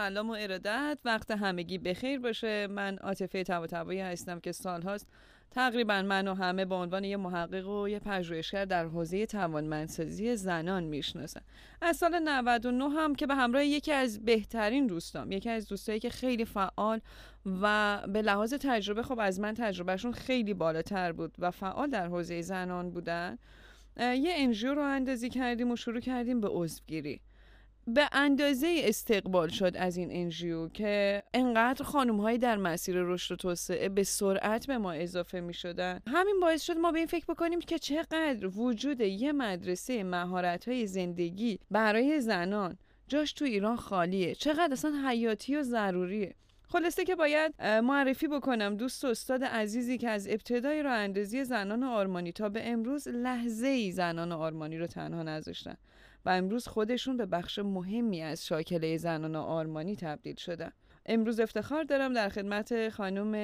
سلام و ارادت. وقت همگی بخیر باشه. من عاطفه تبا هستم که سالهاست تقریبا من و همه به عنوان یه محقق و یه پژوهشگر در حوزه توانمندسازی زنان می‌شناسن از سال 99 هم که به همراه یکی از بهترین دوستام یکی از دوستایی که خیلی فعال و به لحاظ تجربه خب از من تجربهشون خیلی بالاتر بود و فعال در حوزه زنان بودن یه انجیو رو اندازی کردیم و شروع کردیم به عضوگیری. به اندازه استقبال شد از این انجیو که انقدر خانم هایی در مسیر رشد و توسعه به سرعت به ما اضافه می شدن همین باعث شد ما به این فکر بکنیم که چقدر وجود یه مدرسه مهارت های زندگی برای زنان جاش تو ایران خالیه. چقدر اصلا حیاتی و ضروریه. خلاصه که باید معرفی بکنم دوست و استاد عزیزی که از ابتدای راه اندازی زنان آرمانی تا به امروز لحظه ای زنان آرمانی رو تنها نذاشتن. و امروز خودشون به بخش مهمی از شاکله زنان آرمانی تبدیل شدن امروز افتخار دارم در خدمت خانم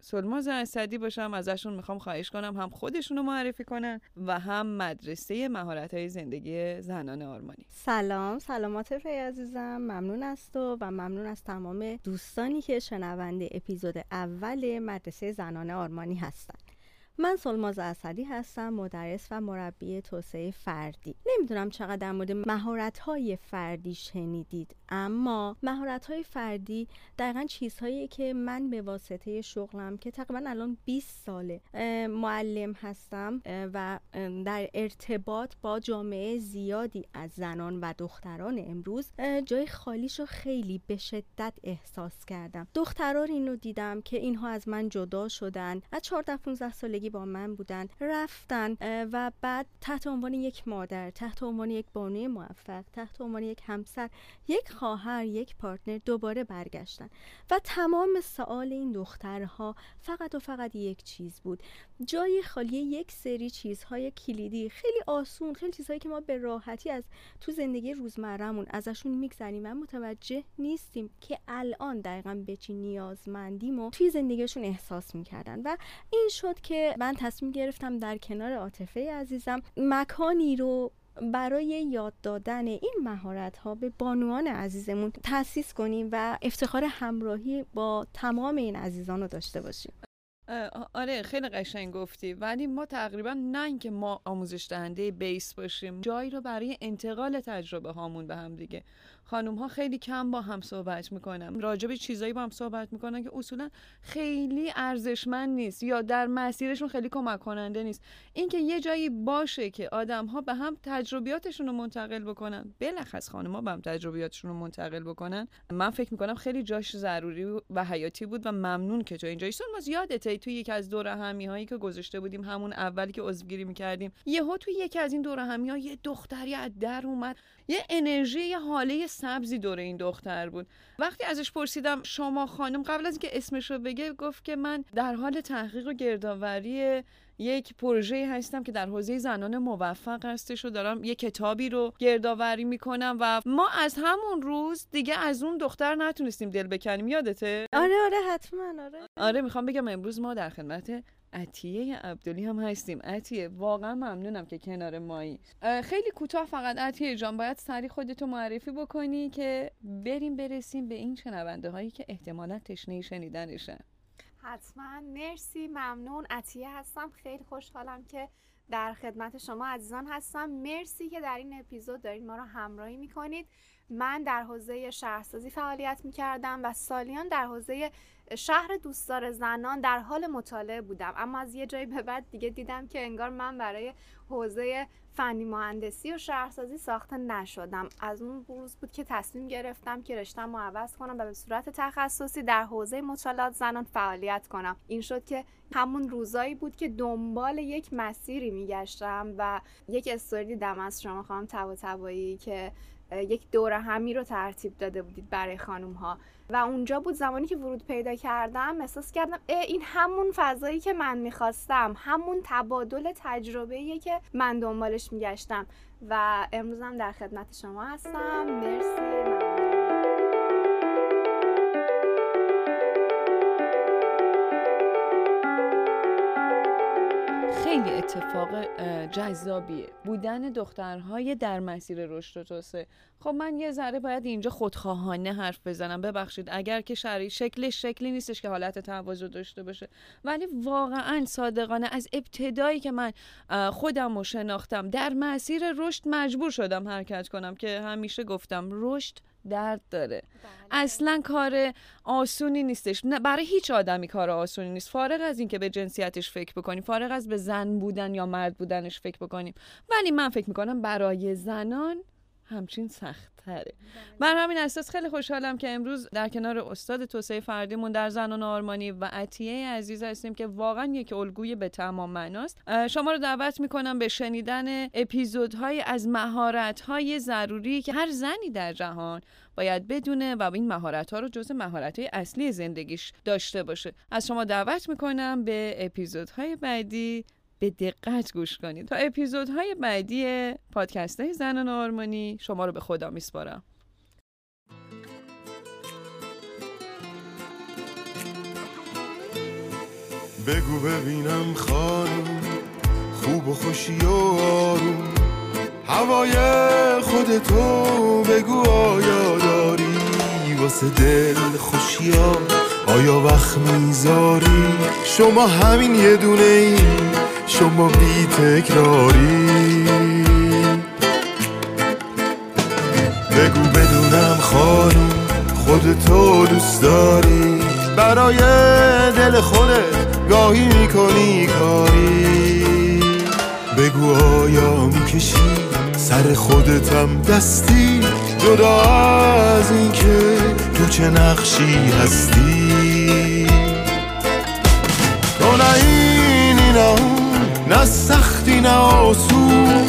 سلماز اسدی باشم. ازشون می‌خوام خواهش کنم هم خودشون رو معرفی کنن و هم مدرسه مهارت های زندگی زنان آرمانی. سلام. سلامات ری عزیزم. ممنون از تو و ممنون از تمام دوستانی که شنونده اپیزود اول مدرسه زنان آرمانی هستن. من سلماز اسدی هستم مدرس و مربی توسعه فردی. نمی‌دونم چقدر در مورد مهارت های فردی شنیدید. اما مهارت های فردی دقیقا چیزهایی که من به واسطه شغلم که تقریبا الان 20 ساله معلم هستم و در ارتباط با جامعه زیادی از زنان و دختران امروز جای خالیش رو خیلی به شدت احساس کردم. دختران اینو دیدم که اینها از من جدا شدن از 14 15 سالگی با من بودن رفتن و بعد تحت عنوان یک مادر تحت عنوان یک بانوی موفق تحت عنوان یک همسر یک خواهر یک پارتنر دوباره برگشتن. و تمام سوال این دخترها فقط و فقط یک چیز بود. جای خالی یک سری چیزهای کلیدی خیلی آسون خیلی چیزهایی که ما به راحتی از تو زندگی روزمرهمون ازشون میگذریم. و متوجه نیستیم که الان دقیقا به چی نیازمندیم و توی زندگیشون احساس می‌کردن. و این شد که من تصمیم گرفتم در کنار عاطفه عزیزم مکانی رو برای یاد دادن این مهارت ها به بانوان عزیزمون تأسیس کنیم و افتخار همراهی با تمام این عزیزان رو داشته باشیم. آره خیلی قشنگ گفتی. ولی ما تقریبا نه اینکه ما آموزش دهنده بیس باشیم جایی رو برای انتقال تجربه هامون به هم دیگه. خانوم ها خیلی کم با هم صحبت می‌کنن. راجع به چیزایی با هم صحبت می‌کنن که اصولا خیلی ارزشمند نیست یا در مسیرشون خیلی کمک کننده نیست. اینکه یه جایی باشه که آدم ها به هم تجربیاتشون رو منتقل بکنن بلخص خانم ها به هم تجربیاتشون رو منتقل بکنن من فکر می‌کنم خیلی جاش ضروری و حیاتی بود و ممنون که تو اینجا. ما یادته توی یکی از دور همی هایی که گذاشته بودیم همون اولی که عضوگیری می‌کردیم یهو توی یکی از این دور همی ها یه دختری از در اومد یه انرژی یه حاله سبزی دور این دختر بود. وقتی ازش پرسیدم شما خانم قبل از اینکه اسمش رو بگه گفت که من در حال تحقیق و گردآوری یک پروژه هستم که در حوزه زنان موفق هستش و دارم یه کتابی رو گردآوری می‌کنم و ما از همون روز دیگه از اون دختر نتونستیم دل بکنیم. یادته؟ آره آره حتما آره. آره می‌خوام بگم امروز ما در خدمت عطیه عبدالی هم هستیم. عطیه واقعا ممنونم که کنار مایی. خیلی کوتاه فقط. عطیه جان باید سری خودتو معرفی بکنی که بریم برسیم به این شنونده هایی که احتمالا تشنه شنیدنشن حتما. مرسی ممنون. عطیه هستم. خیلی خوشحالم که در خدمت شما عزیزان هستم. مرسی که در این اپیزود دارید ما رو همراهی می‌کنید. من در حوزه شهرسازی فعالیت می‌کردم و سالیان در حوزه شهر دوستدار زنان در حال مطالعه بودم. اما از یه جایی به بعد دیگه دیدم که انگار من برای حوزه فنی مهندسی و شهرسازی ساخته نشدم. از اون روز بود که تصمیم گرفتم که رشتم رو عوض کنم و به صورت تخصصی در حوزه مطالعات زنان فعالیت کنم. این شد که همون روزایی بود که دنبال یک مسیری میگشتم و یک استوری دیدم از شما خواهم تبا که یک دوره همی رو ترتیب داده بودید برای خانم ها و اونجا بود زمانی که ورود پیدا کردم احساس کردم این همون فضایی که من می‌خواستم همون تبادل تجربه که من دنبالش میگشتم. و امروزم در خدمت شما هستم. مرسی. خیلی اتفاق جذابیه. بودن دخترهای در مسیر رشد و توسعه. خب من یه ذره باید اینجا خودخواهانه حرف بزنم. ببخشید اگر که شرعی شکلش شکلی نیستش که حالت تواضع داشته باشه. ولی واقعا صادقانه از ابتدایی که من خودم رو شناختم در مسیر رشد مجبور شدم حرکت کنم که همیشه گفتم رشد درد داره. بله. اصلا کار آسونی نیستش. برای هیچ آدمی کار آسونی نیست. فارغ از اینکه به جنسیتش فکر بکنیم فارغ از به زن بودن یا مرد بودنش فکر بکنیم. ولی من فکر می‌کنم برای زنان همچین سخت تره بر همین اساس خیلی خوشحالم که امروز در کنار استاد توسعه فردیمون در زنان آرمانی و عطیه عزیز هستیم که واقعا یک الگوی به تمام معناست. شما رو دعوت می‌کنم به شنیدن اپیزودهای از مهارت‌های ضروری که هر زنی در جهان باید بدونه و این مهارت ها رو جز مهارت های اصلی زندگیش داشته باشه. از شما دعوت می‌کنم به اپیزودهای بعدی. به دقت گوش کنید. تا اپیزودهای بعدی پادکست های زنان آرمانی شما رو به خدا میسپارم. بگو ببینم خانم خوب و خوشی و آروم. هوای خودتو بگو آیا داری؟ واسه دل خوشی ها آیا وقت می‌ذاری؟ شما همین یه دونه ای. شما بی تکراری. بگو بدونم خانم خودتو دوست داری؟ برای دل خودت گاهی می‌کنی کاری. بگو آیا می‌کشی سر خودتم دستی؟ جدا از اینکه تو چه نقشی هستی. تو نه اینی نه نه سختی نه آسون.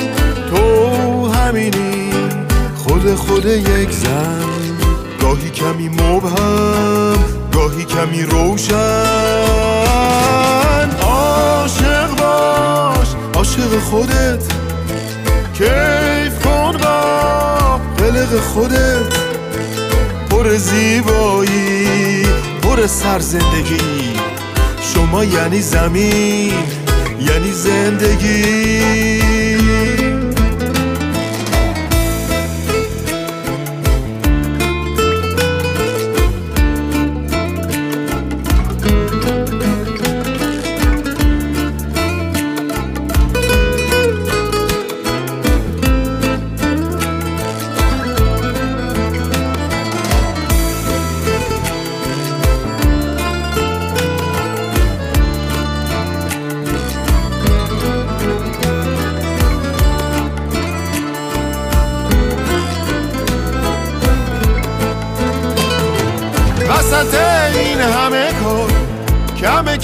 تو همینی خود خود یک زن. گاهی کمی مبهم گاهی کمی روشن. عاشق باش عاشق خودت. خودت پر زیبایی پر سر زندگی. شما یعنی زمین یعنی زندگی.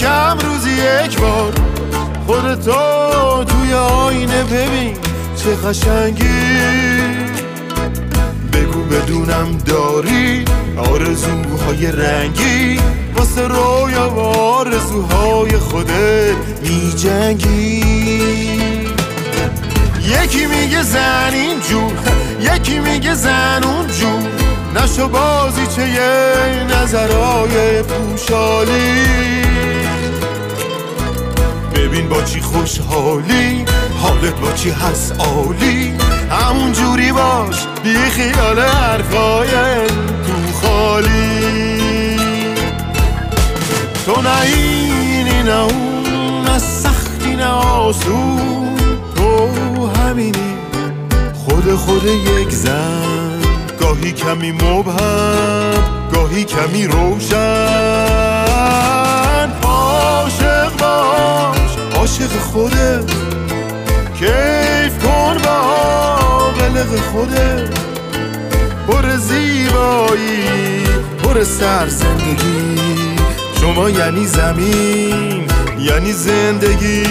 کم روزی یک بار. خودتو توی آینه ببین چه قشنگی. بگو بدونم داری آرزوهای رنگی. واسه رویا و آرزوهای خودت می جنگی. یکی میگه زن اینجور یکی میگه زن اونجور نشو بازی چه یه نظرهای پوشالی. ببین با چی خوشحالی حالت با چی هست عالی. همون جوری باش بی خیال حرفای تو خالی. تو نه اینی نه اون نه سختی نه آسون. تو همینی خود خود یک زن. گاهی کمی مبهم گاهی کمی روشن. عاشق باش عاشق خودت. کیف کن با قلق خودت. پر زیبایی پر سر زندگی. شما یعنی زمین یعنی زندگی.